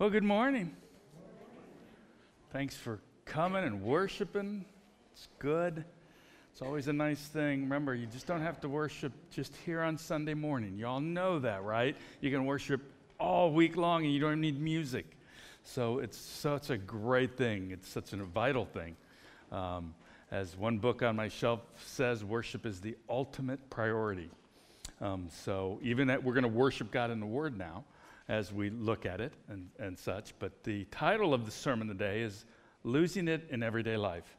Well, good morning. Thanks for coming and worshiping. It's good. It's always a nice thing. Remember, you just don't have to worship just here on Sunday morning. You all know that, right? You can worship all week long and you don't need music. So it's such a great thing. It's such a vital thing. Um, as one book on my shelf says, worship is the ultimate priority. Um, so even that we're going to worship God in the Word now as we look at it and, and such. But the title of the sermon today is Losing It in Everyday Life.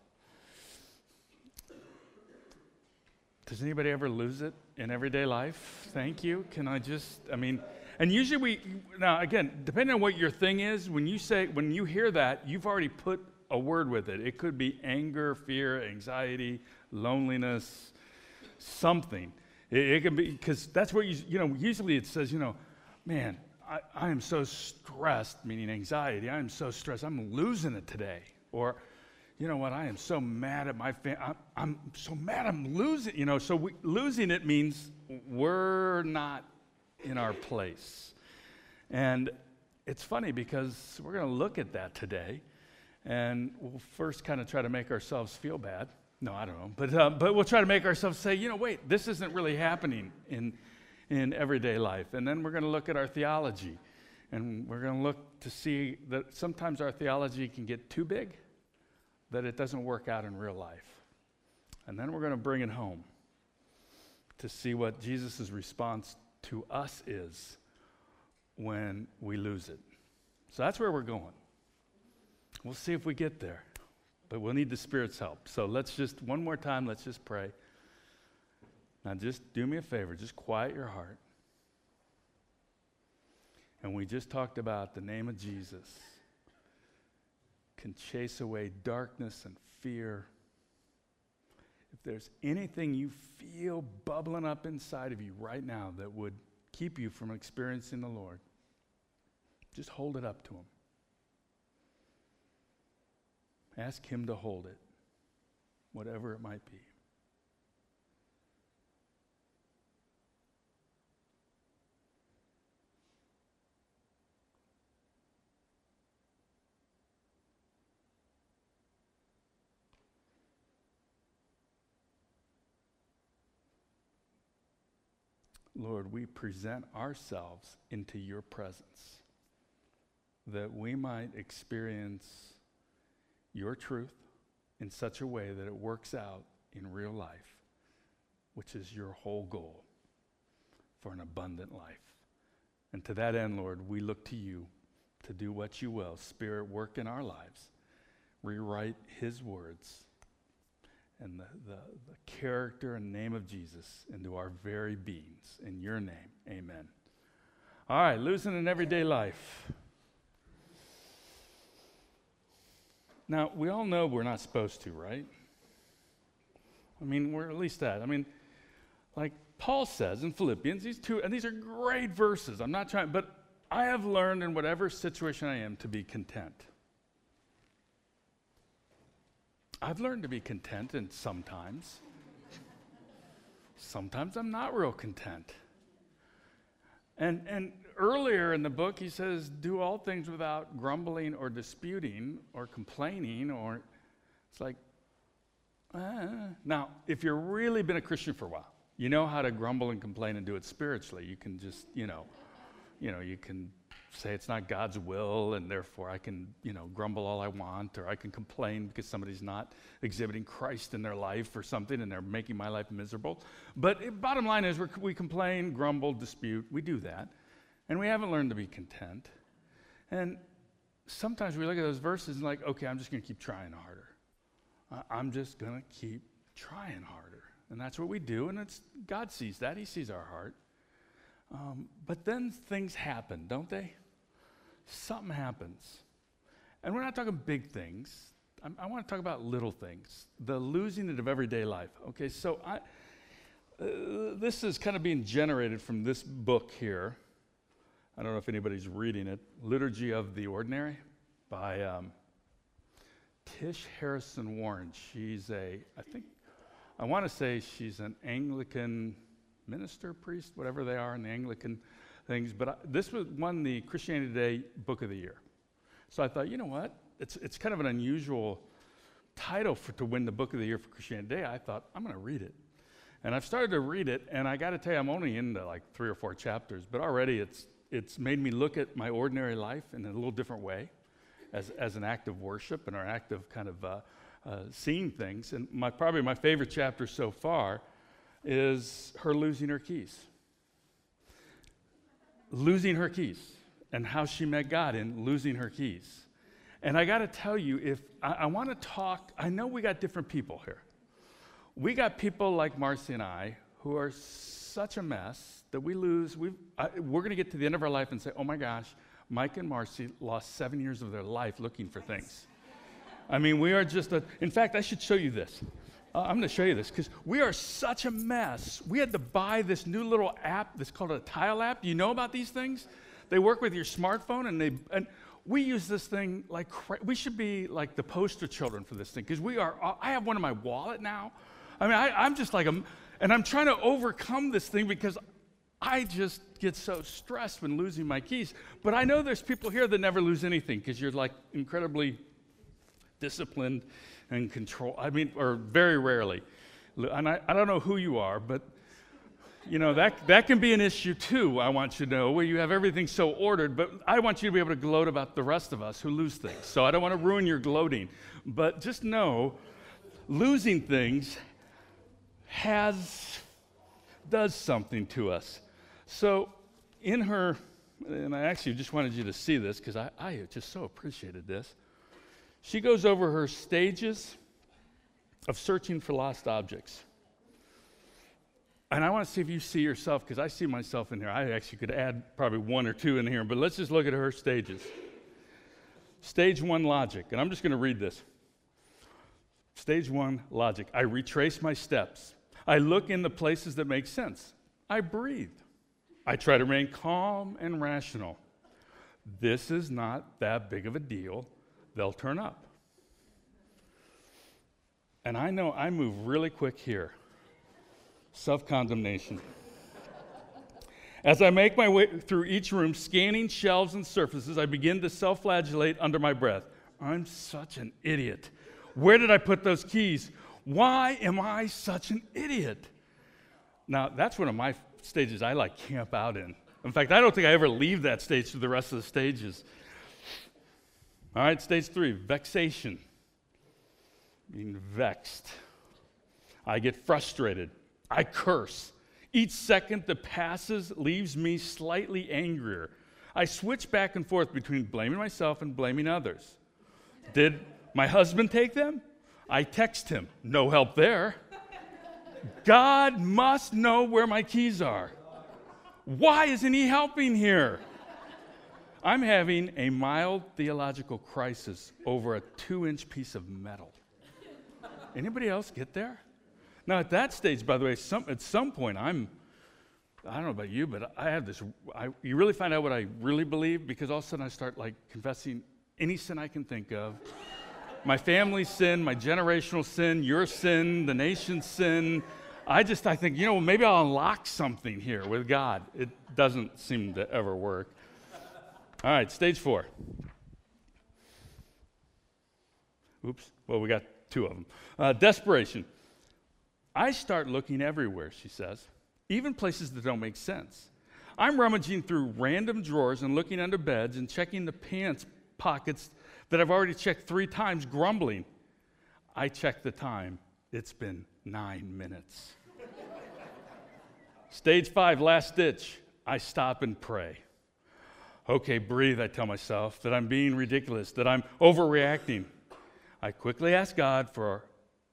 Does anybody ever lose it in everyday life? Thank you. Can I just, I mean, and usually we, now again, depending on what your thing is, when you say, when you hear that, you've already put a word with it. It could be anger, fear, anxiety, loneliness, something. It, it can be, because that's what you, you know, usually it says, you know, man, I, I am so stressed, meaning anxiety. I am so stressed. I'm losing it today. Or, you know what? I am so mad at my family. I'm, I'm, so mad I'm losing. You know, so we, losing it means we're not in our place. And it's funny because we're going to look at that today. And we'll first kind of try to make ourselves feel bad. No, I don't know. But, uh, but we'll try to make ourselves say, you know, wait, this isn't really happening in, in everyday life. And then we're going to look at our theology. And we're going to look to see that sometimes our theology can get too big, that it doesn't work out in real life. And then we're going to bring it home to see what Jesus' response to us is when we lose it. So that's where we're going. We'll see if we get there, but we'll need the Spirit's help. So let's just, one more time, let's just pray. Now, just do me a favor, just quiet your heart. And we just talked about the name of Jesus can chase away darkness and fear. If there's anything you feel bubbling up inside of you right now that would keep you from experiencing the Lord, just hold it up to Him. Ask Him to hold it, whatever it might be. Lord, we present ourselves into your presence that we might experience your truth in such a way that it works out in real life, which is your whole goal for an abundant life. And to that end, Lord, we look to you to do what you will. Spirit, work in our lives, rewrite his words and the, the, the character and name of Jesus into our very beings. In your name, amen. All right, losing in everyday life. Now, we all know we're not supposed to, right? I mean, we're at least that. I mean, like Paul says in Philippians, these two, and these are great verses. I'm not trying, but I have learned in whatever situation I am to be content. I've learned to be content, and sometimes, sometimes I'm not real content. And, and earlier in the book, he says, Do all things without grumbling or disputing or complaining, or it's like, uh. now, if you've really been a Christian for a while, you know how to grumble and complain and do it spiritually. You can just, you know, you know, you can say it's not God's will, and therefore I can, you know, grumble all I want, or I can complain because somebody's not exhibiting Christ in their life or something, and they're making my life miserable. But it, bottom line is, we complain, grumble, dispute. We do that, and we haven't learned to be content. And sometimes we look at those verses and like, okay, I'm just going to keep trying harder. I'm just going to keep trying harder, and that's what we do. And it's God sees that; He sees our heart. Um, but then things happen, don't they? Something happens. And we're not talking big things. I, I want to talk about little things, the losing it of everyday life. Okay, so I, uh, this is kind of being generated from this book here. I don't know if anybody's reading it Liturgy of the Ordinary by um, Tish Harrison Warren. She's a, I think, I want to say she's an Anglican minister, priest, whatever they are in the Anglican things. But I, this was won the Christianity Today Book of the Year. So I thought, you know what? It's, it's kind of an unusual title for, to win the book of the year for Christianity Today. I thought, I'm going to read it. And I've started to read it, and I got to tell you, I'm only into like three or four chapters, but already it's, it's made me look at my ordinary life in a little different way as, as an act of worship and an act of kind of uh, uh, seeing things. And my, probably my favorite chapter so far is her losing her keys. Losing her keys and how she met God in losing her keys. And I got to tell you, if I, I want to talk, I know we got different people here. We got people like Marcy and I who are such a mess that we lose. we are going to get to the end of our life and say, oh my gosh, Mike and Marcy lost seven years of their life looking for things. I mean, we are just a, in fact, I should show you this. I'm going to show you this because we are such a mess. We had to buy this new little app that's called a tile app. Do you know about these things? They work with your smartphone and they, and we use this thing like, we should be like the poster children for this thing because we are, I have one in my wallet now. I mean, I, I'm just like, a, and I'm trying to overcome this thing because I just get so stressed when losing my keys. But I know there's people here that never lose anything because you're like incredibly disciplined and control. I mean, or very rarely. And I, I don't know who you are, but you know, that, that can be an issue too, I want you to know, where you have everything so ordered, but I want you to be able to gloat about the rest of us who lose things. So I don't want to ruin your gloating, but just know losing things has, does something to us. So, in her, and I actually just wanted you to see this because I, I just so appreciated this. She goes over her stages of searching for lost objects. And I want to see if you see yourself, because I see myself in here. I actually could add probably one or two in here, but let's just look at her stages. Stage one logic, and I'm just going to read this. Stage one logic. I retrace my steps. I look in the places that make sense. I breathe. I try to remain calm and rational. This is not that big of a deal. They'll turn up. And I know I move really quick here. Self condemnation. As I make my way through each room, scanning shelves and surfaces, I begin to self flagellate under my breath. I'm such an idiot. Where did I put those keys? Why am I such an idiot? Now, that's one of my stages I like camp out in. In fact, I don't think I ever leave that stage to the rest of the stages. All right, stage three vexation. Being vexed. I get frustrated. I curse. Each second that passes leaves me slightly angrier. I switch back and forth between blaming myself and blaming others. Did my husband take them? I text him. No help there. God must know where my keys are. Why isn't he helping here? I'm having a mild theological crisis over a two inch piece of metal. Anybody else get there? Now, at that stage, by the way, some, at some point, I'm, I don't know about you, but I have this, I, you really find out what I really believe because all of a sudden I start like confessing any sin I can think of my family's sin, my generational sin, your sin, the nation's sin. I just, I think, you know, maybe I'll unlock something here with God. It doesn't seem to ever work. All right, stage four. Oops. Well, we got two of them. Uh, desperation. I start looking everywhere, she says, even places that don't make sense. I'm rummaging through random drawers and looking under beds and checking the pants pockets that I've already checked three times, grumbling. I check the time. It's been nine minutes. Stage five, last ditch. I stop and pray. Okay, breathe, I tell myself, that I'm being ridiculous, that I'm overreacting. I quickly ask God for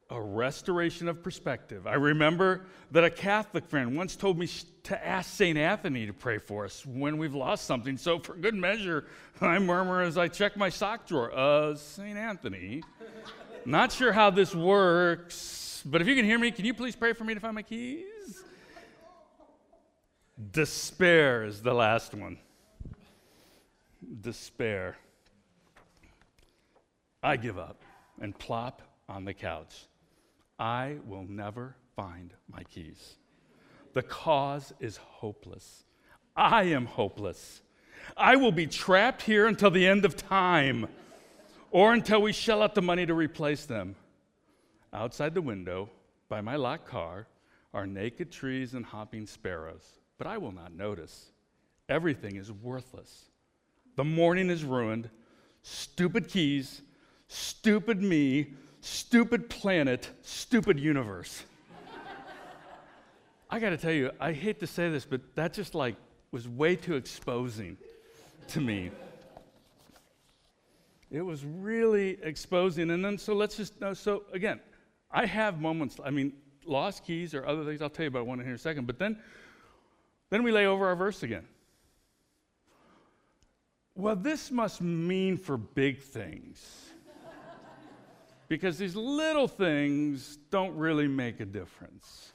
a restoration of perspective. I remember that a Catholic friend once told me to ask St. Anthony to pray for us when we've lost something. So, for good measure, I murmur as I check my sock drawer, uh, St. Anthony. Not sure how this works, but if you can hear me, can you please pray for me to find my keys? Despair is the last one. Despair. I give up and plop on the couch. I will never find my keys. The cause is hopeless. I am hopeless. I will be trapped here until the end of time or until we shell out the money to replace them. Outside the window, by my locked car, are naked trees and hopping sparrows, but I will not notice. Everything is worthless. The morning is ruined. Stupid keys, stupid me, stupid planet, stupid universe. I got to tell you, I hate to say this, but that just like was way too exposing to me. It was really exposing. And then, so let's just, no, so again, I have moments, I mean, lost keys or other things I'll tell you about one in here in a second, but then, then we lay over our verse again. Well, this must mean for big things. because these little things don't really make a difference.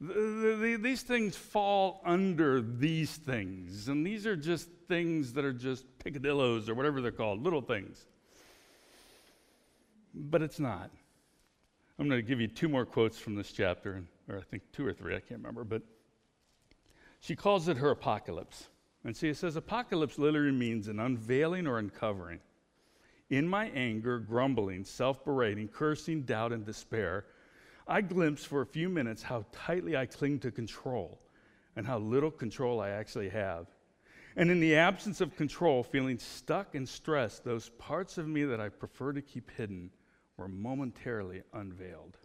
The, the, the, these things fall under these things, and these are just things that are just picadillos or whatever they're called, little things. But it's not. I'm going to give you two more quotes from this chapter, or I think two or three, I can't remember, but she calls it her apocalypse. And see, it says apocalypse literally means an unveiling or uncovering. In my anger, grumbling, self berating, cursing, doubt, and despair, I glimpse for a few minutes how tightly I cling to control and how little control I actually have. And in the absence of control, feeling stuck and stressed, those parts of me that I prefer to keep hidden were momentarily unveiled.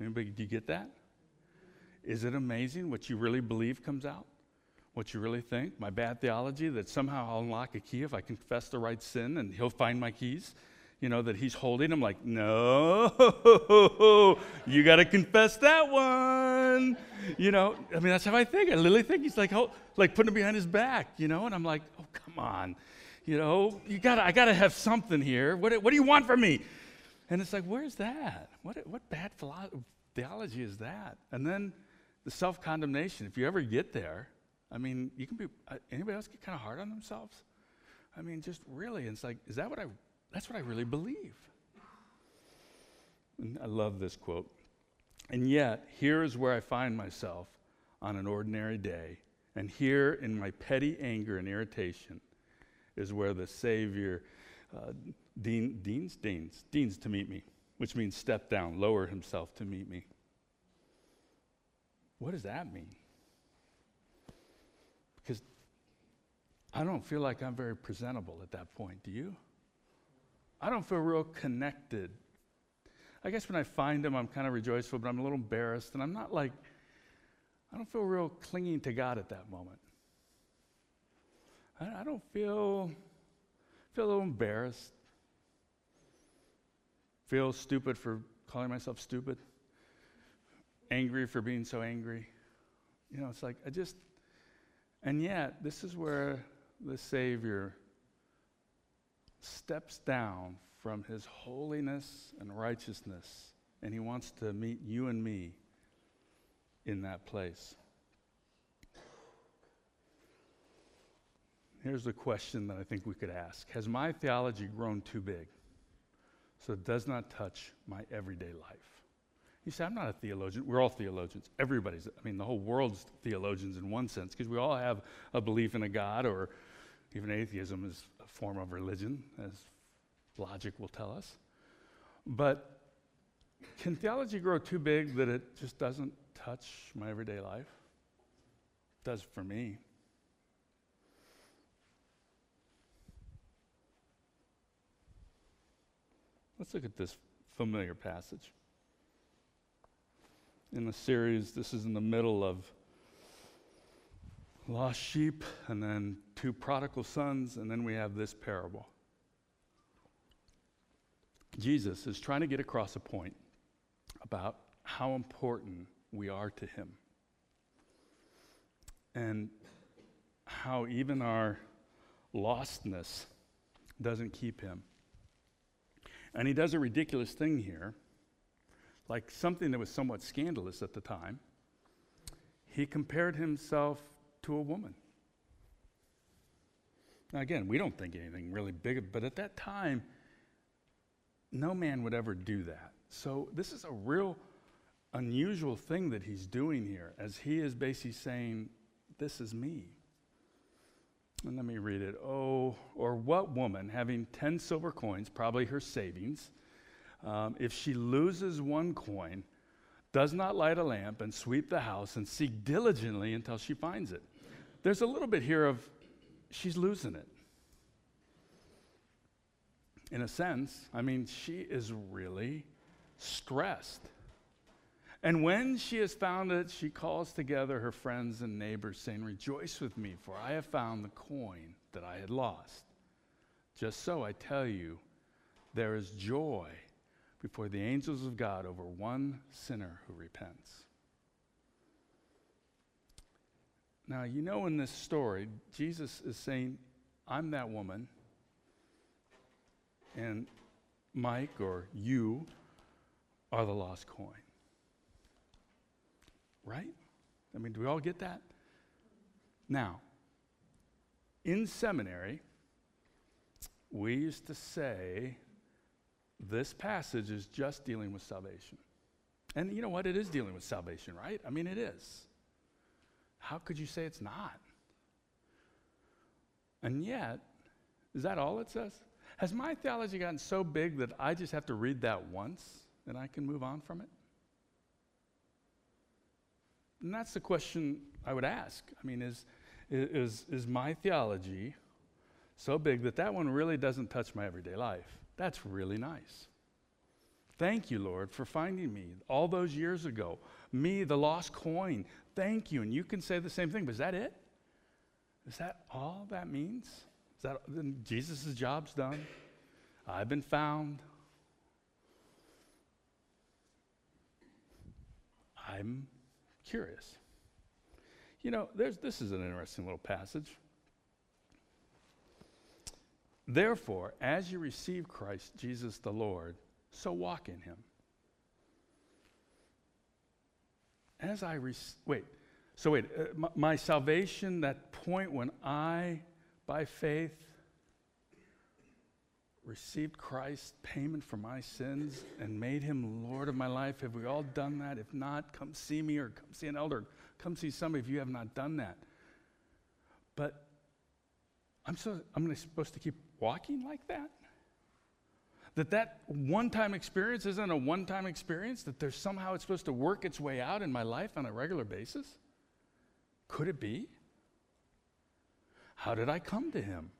Anybody, do you get that? Is it amazing what you really believe comes out? What you really think? My bad theology that somehow I'll unlock a key if I confess the right sin and he'll find my keys? You know, that he's holding them like, no, you got to confess that one. You know, I mean, that's how I think. I literally think he's like, oh, like putting it behind his back, you know, and I'm like, oh, come on. You know, you gotta, I got to have something here. What, what do you want from me? And it's like, where's that? What, what bad philo- theology is that? And then the self condemnation. If you ever get there, I mean, you can be, uh, anybody else get kind of hard on themselves? I mean, just really, it's like, is that what I that's what I really believe. And I love this quote. And yet, here is where I find myself on an ordinary day. And here, in my petty anger and irritation, is where the Savior uh, deign, deigns, deigns, deigns to meet me, which means step down, lower himself to meet me. What does that mean? Because I don't feel like I'm very presentable at that point. Do you? I don't feel real connected. I guess when I find him, I'm kind of rejoiceful, but I'm a little embarrassed, and I'm not like, I don't feel real clinging to God at that moment. I, I don't feel, feel a little embarrassed. Feel stupid for calling myself stupid. Angry for being so angry. You know, it's like, I just, and yet, this is where the Savior steps down from his holiness and righteousness, and he wants to meet you and me in that place. Here's the question that I think we could ask Has my theology grown too big so it does not touch my everyday life? You say, I'm not a theologian. We're all theologians. Everybody's, I mean, the whole world's theologians in one sense, because we all have a belief in a God, or even atheism is a form of religion, as logic will tell us. But can theology grow too big that it just doesn't touch my everyday life? It does for me. Let's look at this familiar passage. In the series, this is in the middle of lost sheep, and then two prodigal sons, and then we have this parable. Jesus is trying to get across a point about how important we are to him and how even our lostness doesn't keep him. And he does a ridiculous thing here, like something that was somewhat scandalous at the time. He compared himself to a woman. Now, again, we don't think anything really big, but at that time, no man would ever do that. So, this is a real unusual thing that he's doing here, as he is basically saying, This is me. And let me read it. Oh, or what woman having 10 silver coins, probably her savings, um, if she loses one coin, does not light a lamp and sweep the house and seek diligently until she finds it? There's a little bit here of she's losing it. In a sense, I mean, she is really stressed. And when she has found it, she calls together her friends and neighbors, saying, Rejoice with me, for I have found the coin that I had lost. Just so I tell you, there is joy before the angels of God over one sinner who repents. Now, you know in this story, Jesus is saying, I'm that woman, and Mike or you are the lost coin. Right? I mean, do we all get that? Now, in seminary, we used to say this passage is just dealing with salvation. And you know what? It is dealing with salvation, right? I mean, it is. How could you say it's not? And yet, is that all it says? Has my theology gotten so big that I just have to read that once and I can move on from it? And that's the question I would ask. I mean, is, is, is my theology so big that that one really doesn't touch my everyday life? That's really nice. Thank you, Lord, for finding me all those years ago. Me, the lost coin. Thank you. And you can say the same thing, but is that it? Is that all that means? Is that then Jesus' job's done? I've been found. I'm curious. You know, there's, this is an interesting little passage. Therefore, as you receive Christ Jesus the Lord, so walk in him. As I re- wait, so wait, uh, my, my salvation, that point when I, by faith, received Christ's payment for my sins and made him Lord of my life. Have we all done that? If not, come see me or come see an elder. Come see somebody if you have not done that. But I'm, so, I'm supposed to keep walking like that? That that one-time experience isn't a one-time experience, that there's somehow it's supposed to work its way out in my life on a regular basis? Could it be? How did I come to him?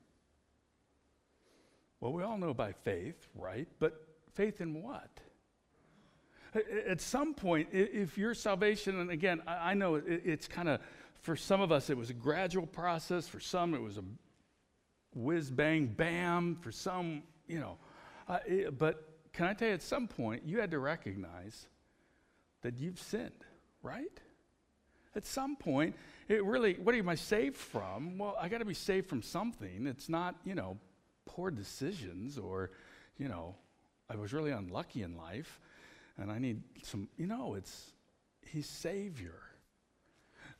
Well, we all know by faith, right? But faith in what? At some point, if your salvation, and again, I know it's kind of, for some of us, it was a gradual process. For some, it was a whiz bang bam. For some, you know. But can I tell you, at some point, you had to recognize that you've sinned, right? At some point, it really, what am I saved from? Well, I got to be saved from something. It's not, you know, poor decisions or, you know, I was really unlucky in life and I need some, you know, it's, he's Savior.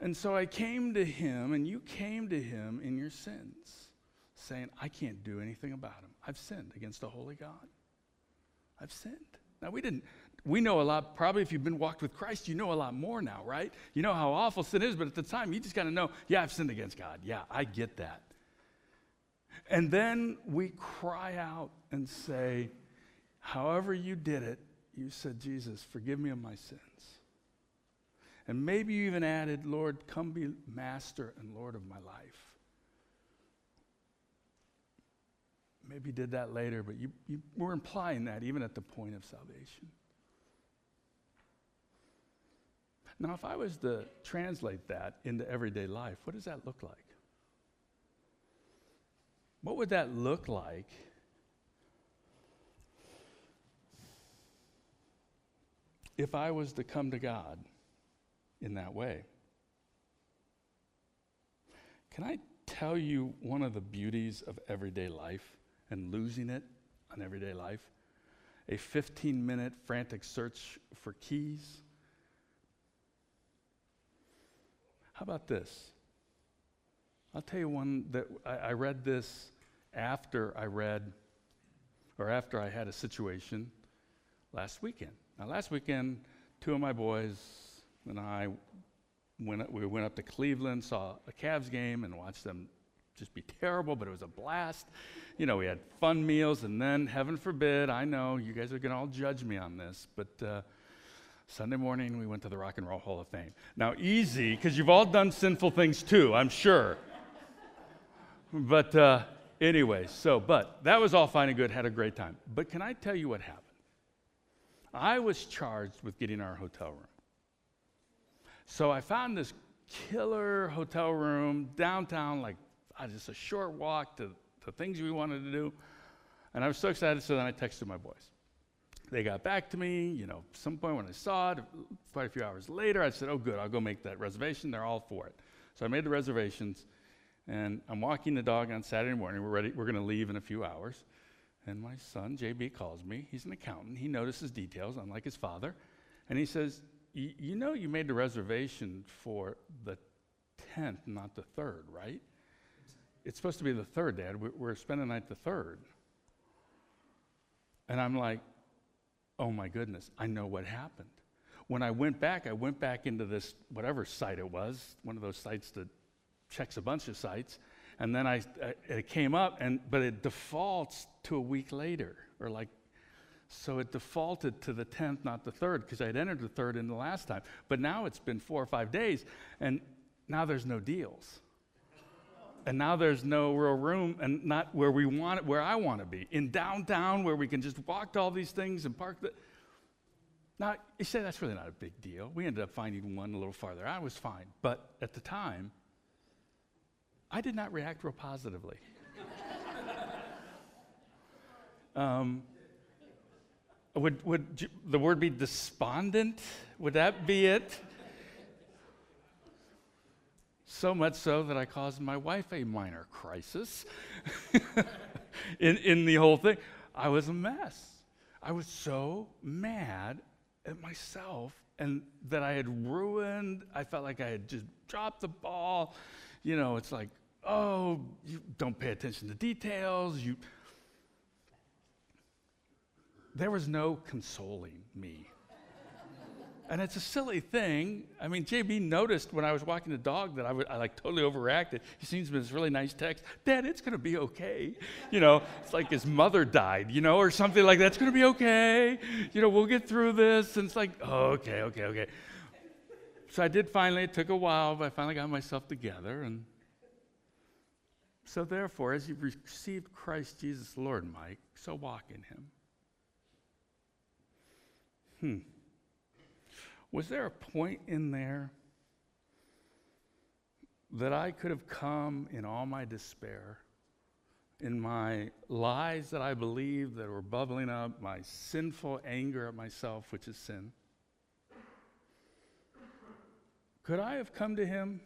And so I came to him and you came to him in your sins saying, I can't do anything about him. I've sinned against the holy God. I've sinned. Now, we didn't, we know a lot, probably if you've been walked with Christ, you know a lot more now, right? You know how awful sin is, but at the time, you just got to know, yeah, I've sinned against God. Yeah, I get that. And then we cry out and say, however you did it, you said, Jesus, forgive me of my sins. And maybe you even added, Lord, come be master and Lord of my life. Maybe you did that later, but you, you were implying that even at the point of salvation. Now, if I was to translate that into everyday life, what does that look like? What would that look like if I was to come to God in that way? Can I tell you one of the beauties of everyday life? and losing it on everyday life, a 15 minute frantic search for keys. How about this? I'll tell you one that I, I read this after I read, or after I had a situation last weekend. Now, last weekend, two of my boys and I went, we went up to Cleveland, saw a Cavs game, and watched them just be terrible, but it was a blast. You know, we had fun meals, and then, heaven forbid, I know you guys are going to all judge me on this, but uh, Sunday morning we went to the Rock and Roll Hall of Fame. Now, easy, because you've all done sinful things too, I'm sure. but uh, anyway, so, but that was all fine and good, had a great time. But can I tell you what happened? I was charged with getting our hotel room. So I found this killer hotel room downtown, like uh, just a short walk to the things we wanted to do. And I was so excited, so then I texted my boys. They got back to me, you know, some point when I saw it, quite a few hours later, I said, oh, good, I'll go make that reservation. They're all for it. So I made the reservations, and I'm walking the dog on Saturday morning. We're ready, we're going to leave in a few hours. And my son, JB, calls me. He's an accountant. He notices details, unlike his father. And he says, You know, you made the reservation for the 10th, not the 3rd, right? It's supposed to be the 3rd, Dad. We're spending the night the 3rd. And I'm like, Oh my goodness, I know what happened. When I went back, I went back into this, whatever site it was, one of those sites that checks a bunch of sites and then I, I, it came up, and but it defaults to a week later, or like, so it defaulted to the 10th, not the 3rd, because I'd entered the 3rd in the last time. But now it's been four or five days, and now there's no deals. And now there's no real room, and not where we want it, where I want to be, in downtown, where we can just walk to all these things and park the. Now, you say that's really not a big deal. We ended up finding one a little farther I was fine. But at the time, I did not react real positively. um, would, would the word be despondent? Would that be it? So much so that I caused my wife a minor crisis in, in the whole thing. I was a mess. I was so mad at myself and that I had ruined, I felt like I had just dropped the ball you know, it's like, oh, you don't pay attention to details. You. There was no consoling me. And it's a silly thing. I mean, JB noticed when I was walking the dog that I, would, I like totally overreacted. He sends me this really nice text, Dad, it's going to be okay. You know, it's like his mother died, you know, or something like that's going to be okay. You know, we'll get through this. And it's like, oh, okay, okay, okay. So I did finally, it took a while, but I finally got myself together. And so, therefore, as you've received Christ Jesus, Lord, Mike, so walk in him. Hmm. Was there a point in there that I could have come in all my despair, in my lies that I believed that were bubbling up, my sinful anger at myself, which is sin? Could I have come to him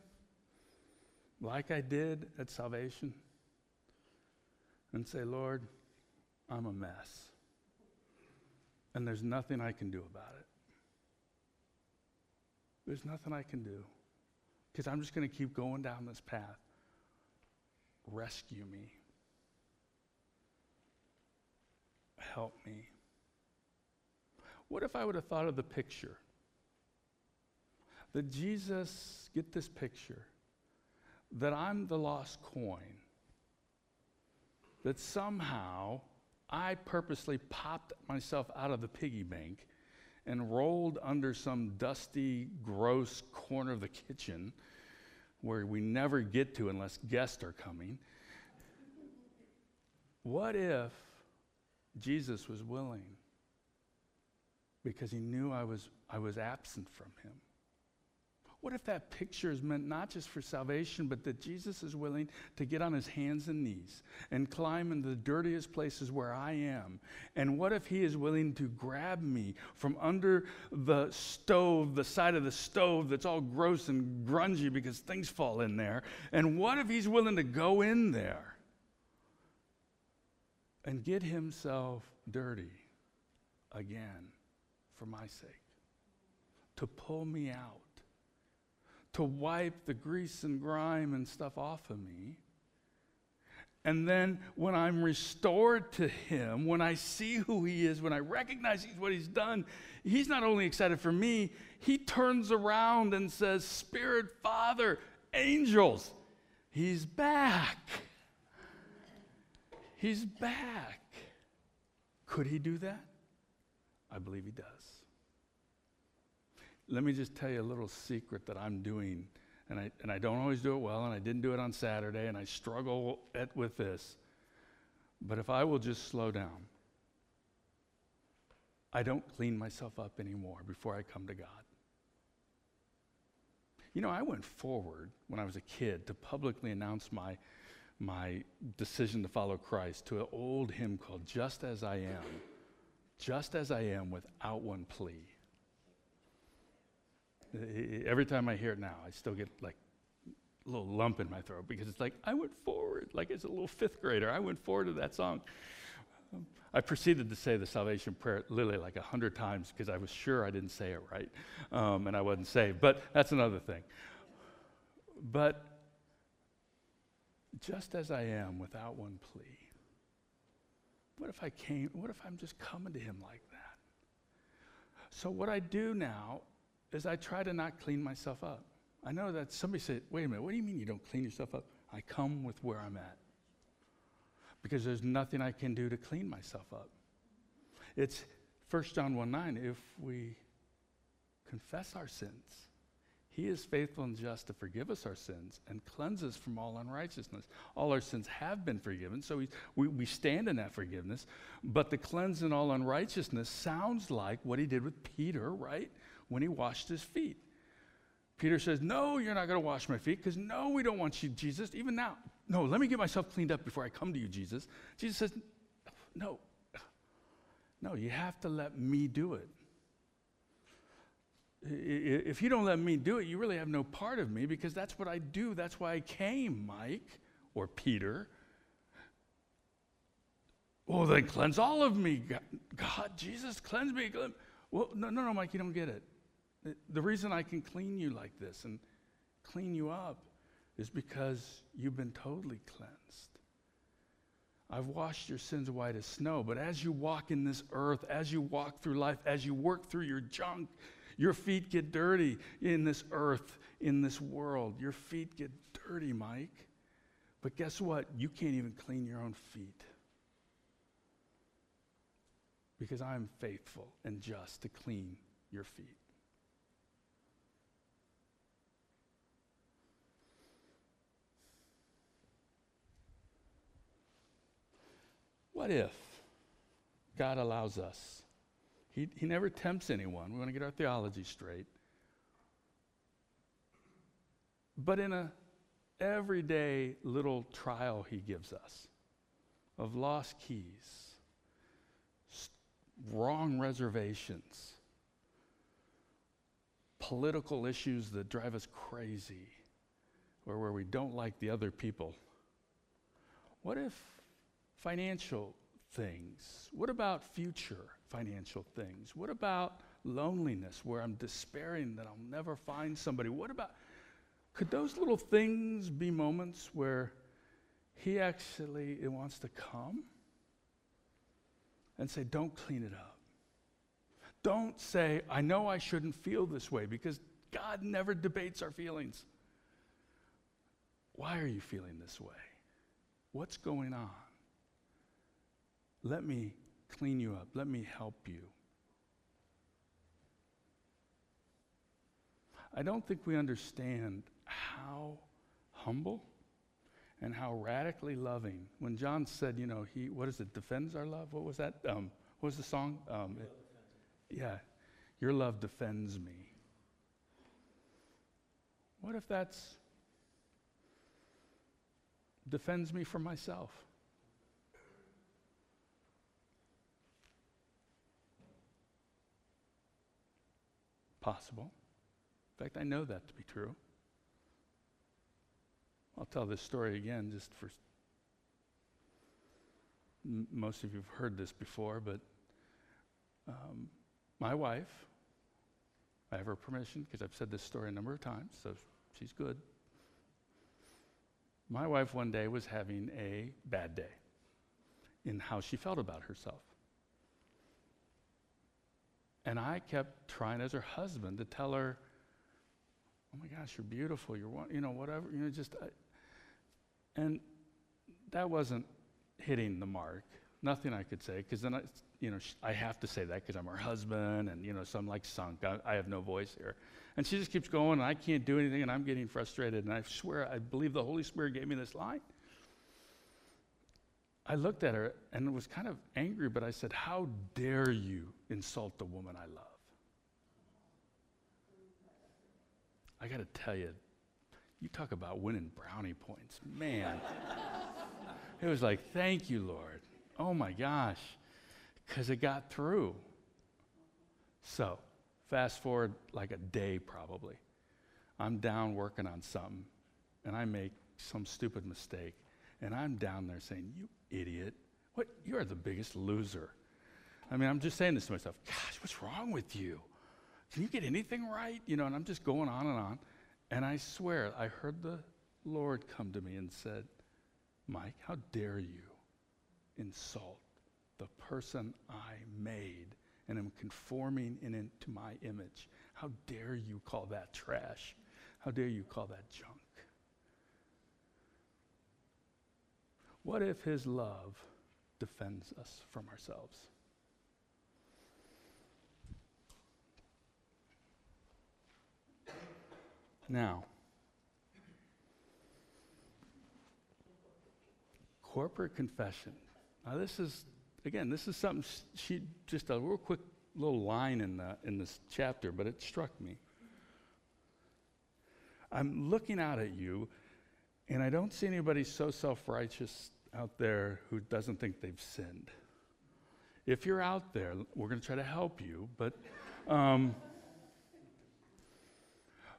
like I did at salvation and say, Lord, I'm a mess, and there's nothing I can do about it? There's nothing I can do because I'm just going to keep going down this path. Rescue me. Help me. What if I would have thought of the picture? that Jesus, get this picture, that I'm the lost coin, that somehow I purposely popped myself out of the piggy bank and rolled under some dusty, gross corner of the kitchen where we never get to unless guests are coming. What if Jesus was willing because he knew I was, I was absent from him? What if that picture is meant not just for salvation, but that Jesus is willing to get on his hands and knees and climb in the dirtiest places where I am? And what if he is willing to grab me from under the stove, the side of the stove that's all gross and grungy because things fall in there? And what if he's willing to go in there and get himself dirty again for my sake? To pull me out to wipe the grease and grime and stuff off of me. And then when I'm restored to Him, when I see who He is, when I recognize he's what He's done, He's not only excited for me, He turns around and says, Spirit, Father, angels, He's back. He's back. Could he do that? I believe he does. Let me just tell you a little secret that I'm doing, and I, and I don't always do it well, and I didn't do it on Saturday, and I struggle at, with this. But if I will just slow down, I don't clean myself up anymore before I come to God. You know, I went forward when I was a kid to publicly announce my, my decision to follow Christ to an old hymn called Just As I Am, Just As I Am Without One Plea. Every time I hear it now, I still get like a little lump in my throat because it's like, I went forward, like as a little fifth grader. I went forward to that song. I proceeded to say the salvation prayer literally like a hundred times because I was sure I didn't say it right um, and I wasn't saved. But that's another thing. But just as I am without one plea, what if I came, what if I'm just coming to him like that? So what I do now is I try to not clean myself up. I know that somebody said, wait a minute, what do you mean you don't clean yourself up? I come with where I'm at because there's nothing I can do to clean myself up. It's 1 John 1 9. If we confess our sins, he is faithful and just to forgive us our sins and cleanse us from all unrighteousness. All our sins have been forgiven, so we, we stand in that forgiveness. But the cleanse all unrighteousness sounds like what he did with Peter, right? When he washed his feet. Peter says, No, you're not going to wash my feet because no, we don't want you, Jesus. Even now, no, let me get myself cleaned up before I come to you, Jesus. Jesus says, No, no, you have to let me do it. If you don't let me do it, you really have no part of me because that's what I do. That's why I came, Mike or Peter. Well, then cleanse all of me. God, Jesus, cleanse me. Well, no, no, no, Mike, you don't get it. The reason I can clean you like this and clean you up is because you've been totally cleansed. I've washed your sins white as snow, but as you walk in this earth, as you walk through life, as you work through your junk, your feet get dirty in this earth, in this world. Your feet get dirty, Mike. But guess what? You can't even clean your own feet. Because I'm faithful and just to clean your feet. What if God allows us? He, he never tempts anyone. We want to get our theology straight. But in a everyday little trial he gives us of lost keys, wrong reservations, political issues that drive us crazy, or where we don't like the other people. What if financial things? What about future financial things? What about loneliness where I'm despairing that I'll never find somebody? What about, could those little things be moments where he actually wants to come and say, don't clean it up? Don't say, I know I shouldn't feel this way because God never debates our feelings. Why are you feeling this way? What's going on? Let me clean you up. Let me help you. I don't think we understand how humble and how radically loving. When John said, you know, he, what is it, defends our love? What was that? Um, what was the song? Um, it, yeah, your love defends me. What if that's defends me from myself? Possible. In fact, I know that to be true. I'll tell this story again just for most of you have heard this before, but um, my wife, I have her permission because I've said this story a number of times, so she's good. My wife one day was having a bad day in how she felt about herself. And I kept trying as her husband to tell her, oh my gosh, you're beautiful, you're, you know, whatever, you know, just, uh, And that wasn't hitting the mark. Nothing I could say, because then I, you know, sh- I have to say that because I'm her husband, and you know, so I'm like sunk. I, I have no voice here. And she just keeps going, and I can't do anything, and I'm getting frustrated. And I swear, I believe the Holy Spirit gave me this line. I looked at her and was kind of angry, but I said, How dare you insult the woman I love? I got to tell you, you talk about winning brownie points. Man, it was like, Thank you, Lord. Oh my gosh, because it got through. So, fast forward like a day probably. I'm down working on something, and I make some stupid mistake. And I'm down there saying, You idiot. What? You're the biggest loser. I mean, I'm just saying this to myself. Gosh, what's wrong with you? Can you get anything right? You know, and I'm just going on and on. And I swear, I heard the Lord come to me and said, Mike, how dare you insult the person I made and am conforming in into my image? How dare you call that trash? How dare you call that junk? What if his love defends us from ourselves? Now, corporate confession. Now, this is, again, this is something she, just a real quick little line in, the, in this chapter, but it struck me. I'm looking out at you, and I don't see anybody so self righteous out there who doesn't think they've sinned. If you're out there, we're going to try to help you, but. Um,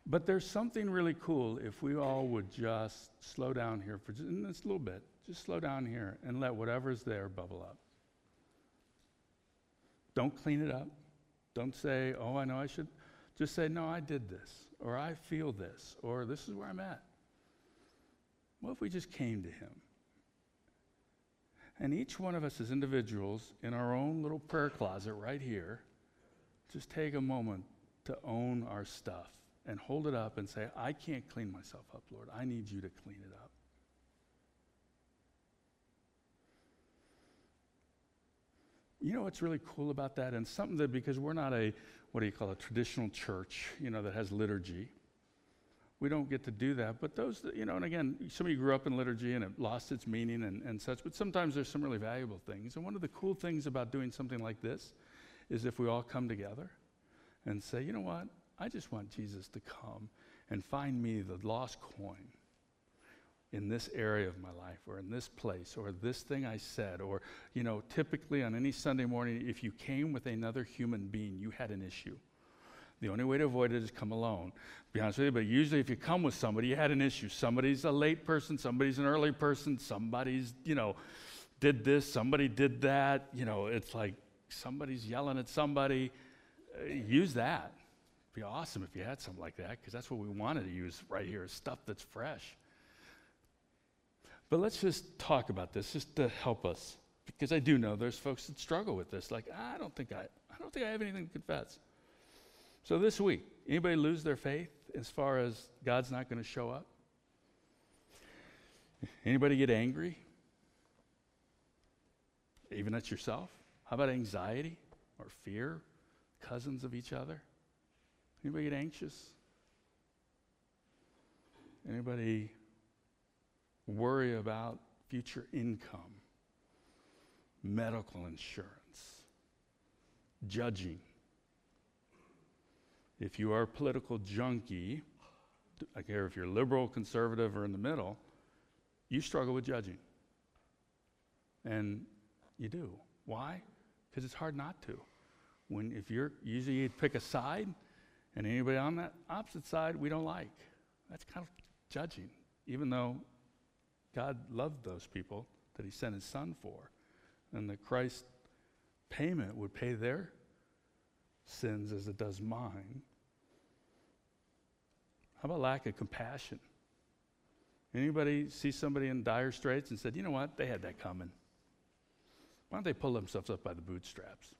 but there's something really cool if we all would just slow down here for just, just a little bit. Just slow down here and let whatever's there bubble up. Don't clean it up. Don't say, oh, I know I should. Just say, no, I did this, or I feel this, or this is where I'm at. What if we just came to Him? And each one of us as individuals in our own little prayer closet right here, just take a moment to own our stuff and hold it up and say, I can't clean myself up, Lord. I need you to clean it up. You know what's really cool about that? And something that, because we're not a, what do you call a traditional church, you know, that has liturgy. We don't get to do that. But those, you know, and again, some of you grew up in liturgy and it lost its meaning and, and such, but sometimes there's some really valuable things. And one of the cool things about doing something like this is if we all come together and say, you know what? I just want Jesus to come and find me the lost coin in this area of my life or in this place or this thing I said. Or, you know, typically on any Sunday morning, if you came with another human being, you had an issue. The only way to avoid it is come alone. Be honest with you, but usually if you come with somebody, you had an issue. Somebody's a late person, somebody's an early person, somebody's, you know, did this, somebody did that. You know, it's like somebody's yelling at somebody. Uh, use that. It'd be awesome if you had something like that, because that's what we wanted to use right here, stuff that's fresh. But let's just talk about this just to help us. Because I do know there's folks that struggle with this. Like, I don't think I, I don't think I have anything to confess. So this week, anybody lose their faith as far as God's not going to show up? Anybody get angry? Even at yourself? How about anxiety or fear? Cousins of each other? Anybody get anxious? Anybody worry about future income, medical insurance, judging. If you are a political junkie, I care if you're liberal, conservative, or in the middle, you struggle with judging. And you do. Why? Because it's hard not to. When if you're usually you pick a side, and anybody on that opposite side we don't like. That's kind of judging, even though God loved those people that he sent his son for. And the Christ payment would pay their sins as it does mine. How about lack of compassion? Anybody see somebody in dire straits and said, you know what, they had that coming? Why don't they pull themselves up by the bootstraps?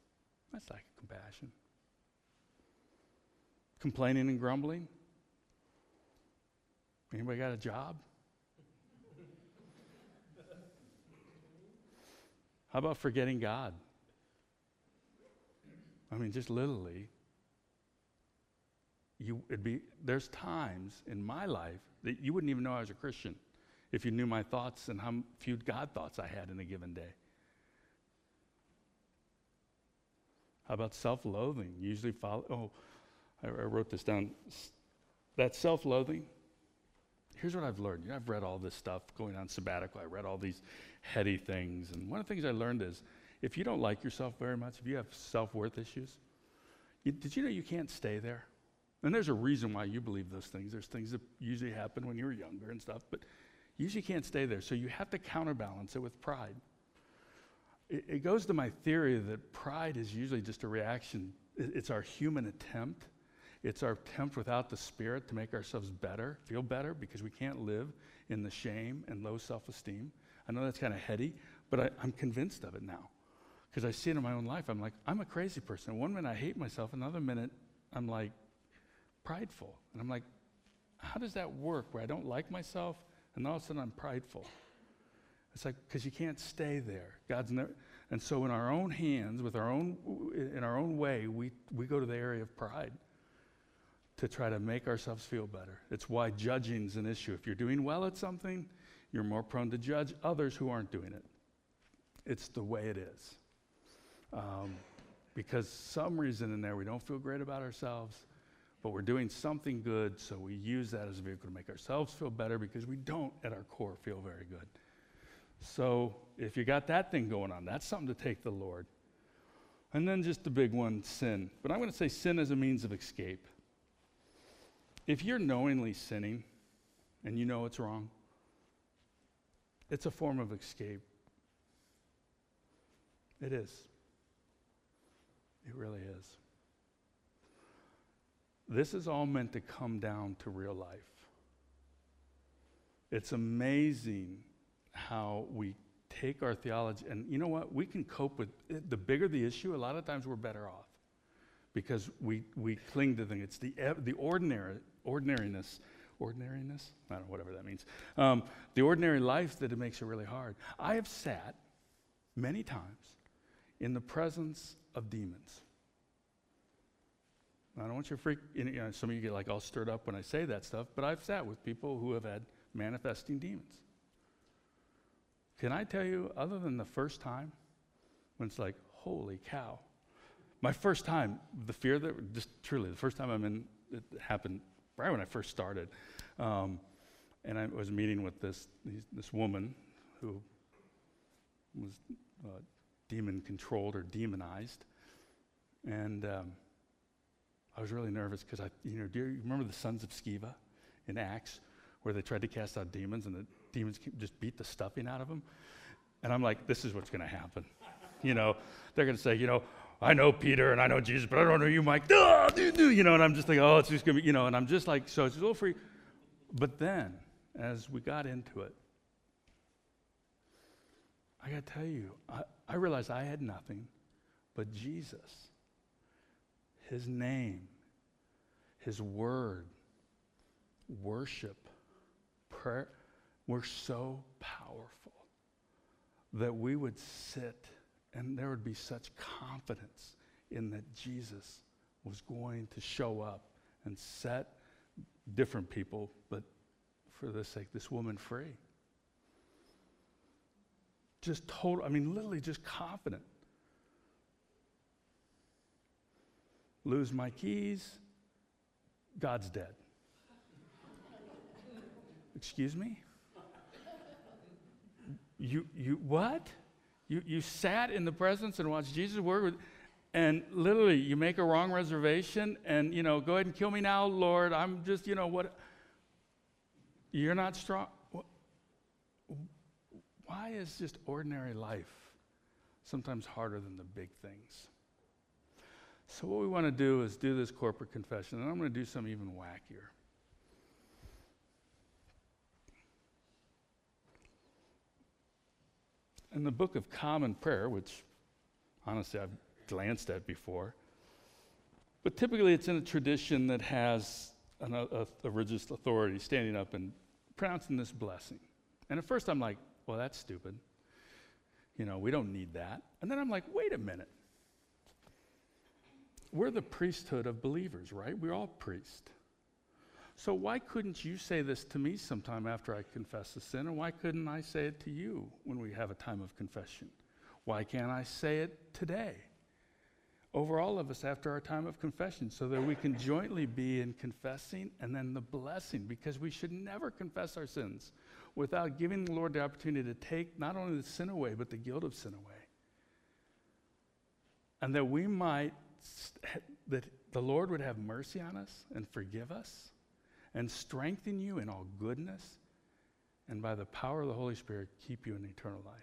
That's lack of compassion. Complaining and grumbling. Anybody got a job? How about forgetting God? I mean, just literally you, it'd be, there's times in my life that you wouldn't even know I was a Christian if you knew my thoughts and how few God thoughts I had in a given day. How about self loathing? Usually follow, oh, I, I wrote this down. That self loathing, here's what I've learned. You know, I've read all this stuff going on sabbatical. I read all these heady things. And one of the things I learned is if you don't like yourself very much, if you have self worth issues, you, did you know you can't stay there? And there's a reason why you believe those things. There's things that usually happen when you're younger and stuff, but you usually can't stay there. So you have to counterbalance it with pride. It, it goes to my theory that pride is usually just a reaction, it's our human attempt. It's our attempt without the Spirit to make ourselves better, feel better, because we can't live in the shame and low self esteem. I know that's kind of heady, but I, I'm convinced of it now because I see it in my own life. I'm like, I'm a crazy person. One minute I hate myself, another minute I'm like prideful. And I'm like, how does that work where I don't like myself and all of a sudden I'm prideful? It's like, because you can't stay there. God's never. And so, in our own hands, with our own, in our own way, we, we go to the area of pride to try to make ourselves feel better. It's why judging is an issue. If you're doing well at something, you're more prone to judge others who aren't doing it. It's the way it is. Um, because some reason in there we don't feel great about ourselves, but we're doing something good, so we use that as a vehicle to make ourselves feel better because we don't, at our core, feel very good. So if you got that thing going on, that's something to take the Lord. And then just the big one, sin. But I'm going to say sin as a means of escape. If you're knowingly sinning and you know it's wrong, it's a form of escape. It is. It really is. This is all meant to come down to real life. It's amazing how we take our theology, and you know what? We can cope with it. the bigger the issue, a lot of times we're better off because we, we cling to things. It's the, the ordinary, ordinariness ordinariness? I don't know, whatever that means. Um, the ordinary life that it makes it really hard. I have sat many times in the presence of demons. I don't want you to freak, you know, some of you get like all stirred up when I say that stuff, but I've sat with people who have had manifesting demons. Can I tell you, other than the first time, when it's like, holy cow, my first time, the fear that, just truly, the first time I'm in, it happened right when I first started. Um, and I was meeting with this, this woman who was uh, demon controlled or demonized. And um, I was really nervous because I, you know, do you remember the sons of Sceva in Acts where they tried to cast out demons and the demons just beat the stuffing out of them? And I'm like, this is what's going to happen. you know, they're going to say, you know, I know Peter and I know Jesus, but I don't know you, Mike. You know, and I'm just thinking, oh, it's just going to be, you know, and I'm just like, so it's a little free. But then, as we got into it, I got to tell you, I, I realized I had nothing but Jesus, His name, His word, worship, prayer were so powerful that we would sit and there would be such confidence in that Jesus was going to show up and set different people, but for the sake, this woman free. Just total, I mean, literally just confident. Lose my keys, God's dead. Excuse me? You, you, what? You, you sat in the presence and watched Jesus work with, and literally you make a wrong reservation and, you know, go ahead and kill me now, Lord. I'm just, you know, what? You're not strong. Why is just ordinary life sometimes harder than the big things? So, what we want to do is do this corporate confession, and I'm going to do some even wackier. in the Book of Common Prayer, which honestly I've glanced at before, but typically it's in a tradition that has an, a, a religious authority standing up and pronouncing this blessing. And at first I'm like, well, that's stupid. You know, we don't need that. And then I'm like, wait a minute. We're the priesthood of believers, right? We're all priests. So why couldn't you say this to me sometime after I confess the sin? And why couldn't I say it to you when we have a time of confession? Why can't I say it today? Over all of us after our time of confession, so that we can jointly be in confessing and then the blessing, because we should never confess our sins without giving the Lord the opportunity to take not only the sin away, but the guilt of sin away. And that we might, that the Lord would have mercy on us and forgive us and strengthen you in all goodness, and by the power of the Holy Spirit, keep you in eternal life.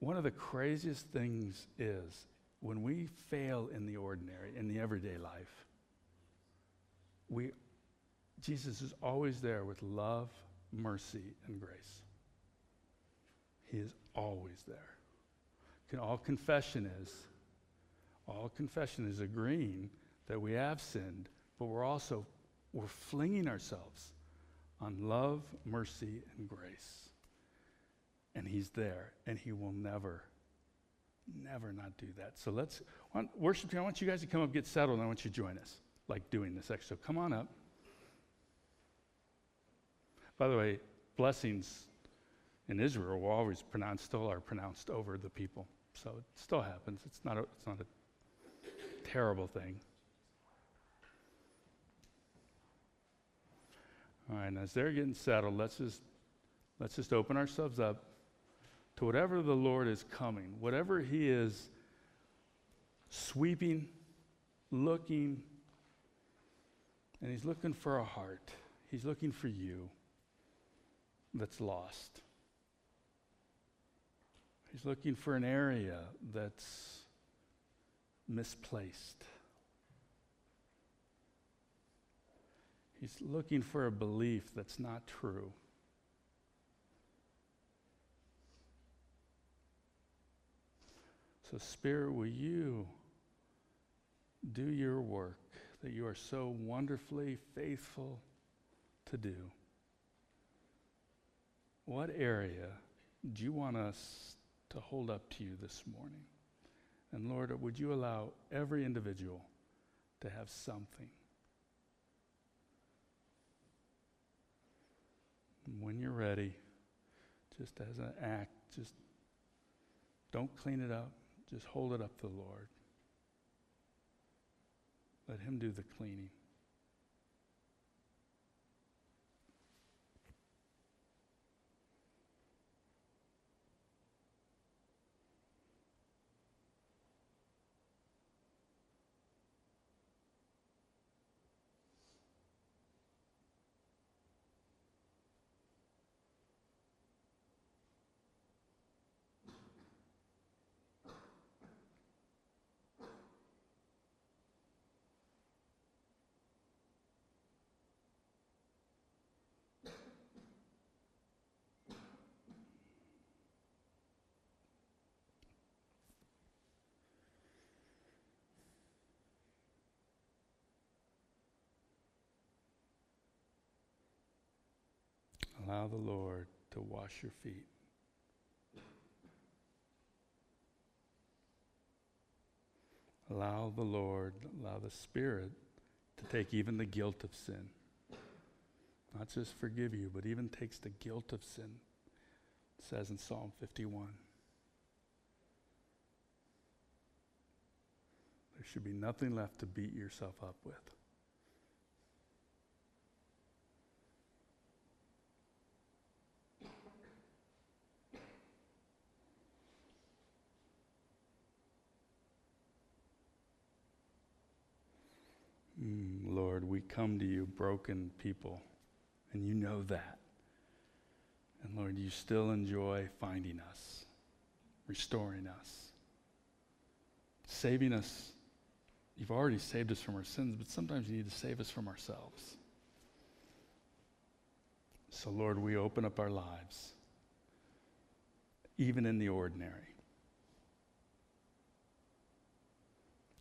One of the craziest things is when we fail in the ordinary, in the everyday life, we, Jesus is always there with love, mercy, and grace. He is always there. All confession is, all confession is agreeing that we have sinned but we're also we're flinging ourselves on love, mercy, and grace. And he's there, and he will never, never not do that. So let's, worship team, I want you guys to come up, get settled, and I want you to join us, like doing this extra. So come on up. By the way, blessings in Israel were always pronounced, still are pronounced over the people. So it still happens. It's not a, it's not a terrible thing. All right, and as they're getting settled, let's just let's just open ourselves up to whatever the Lord is coming, whatever He is sweeping, looking, and He's looking for a heart. He's looking for you that's lost. He's looking for an area that's misplaced. He's looking for a belief that's not true. So, Spirit, will you do your work that you are so wonderfully faithful to do? What area do you want us to hold up to you this morning? And Lord, would you allow every individual to have something? when you're ready, just as an act, just don't clean it up, just hold it up to the Lord. Let Him do the cleaning. Allow the Lord to wash your feet. Allow the Lord, allow the Spirit to take even the guilt of sin. Not just forgive you, but even takes the guilt of sin, it says in Psalm 51. There should be nothing left to beat yourself up with. Lord, we come to you broken people, and you know that. And Lord, you still enjoy finding us, restoring us, saving us. You've already saved us from our sins, but sometimes you need to save us from ourselves. So, Lord, we open up our lives, even in the ordinary,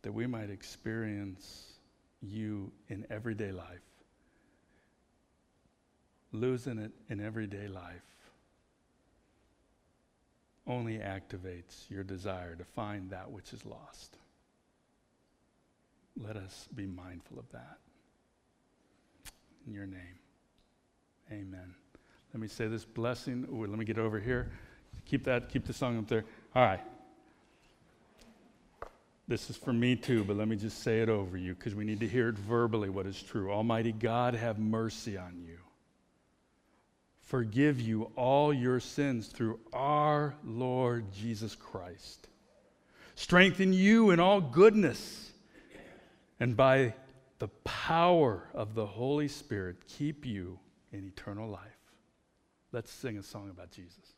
that we might experience you in everyday life, losing it in everyday life, only activates your desire to find that which is lost. Let us be mindful of that. In your name, amen. Let me say this blessing. Ooh, let me get over here. Keep that, keep the song up there. All right. This is for me too, but let me just say it over you because we need to hear it verbally what is true. Almighty God, have mercy on you. Forgive you all your sins through our Lord Jesus Christ. Strengthen you in all goodness, and by the power of the Holy Spirit, keep you in eternal life. Let's sing a song about Jesus.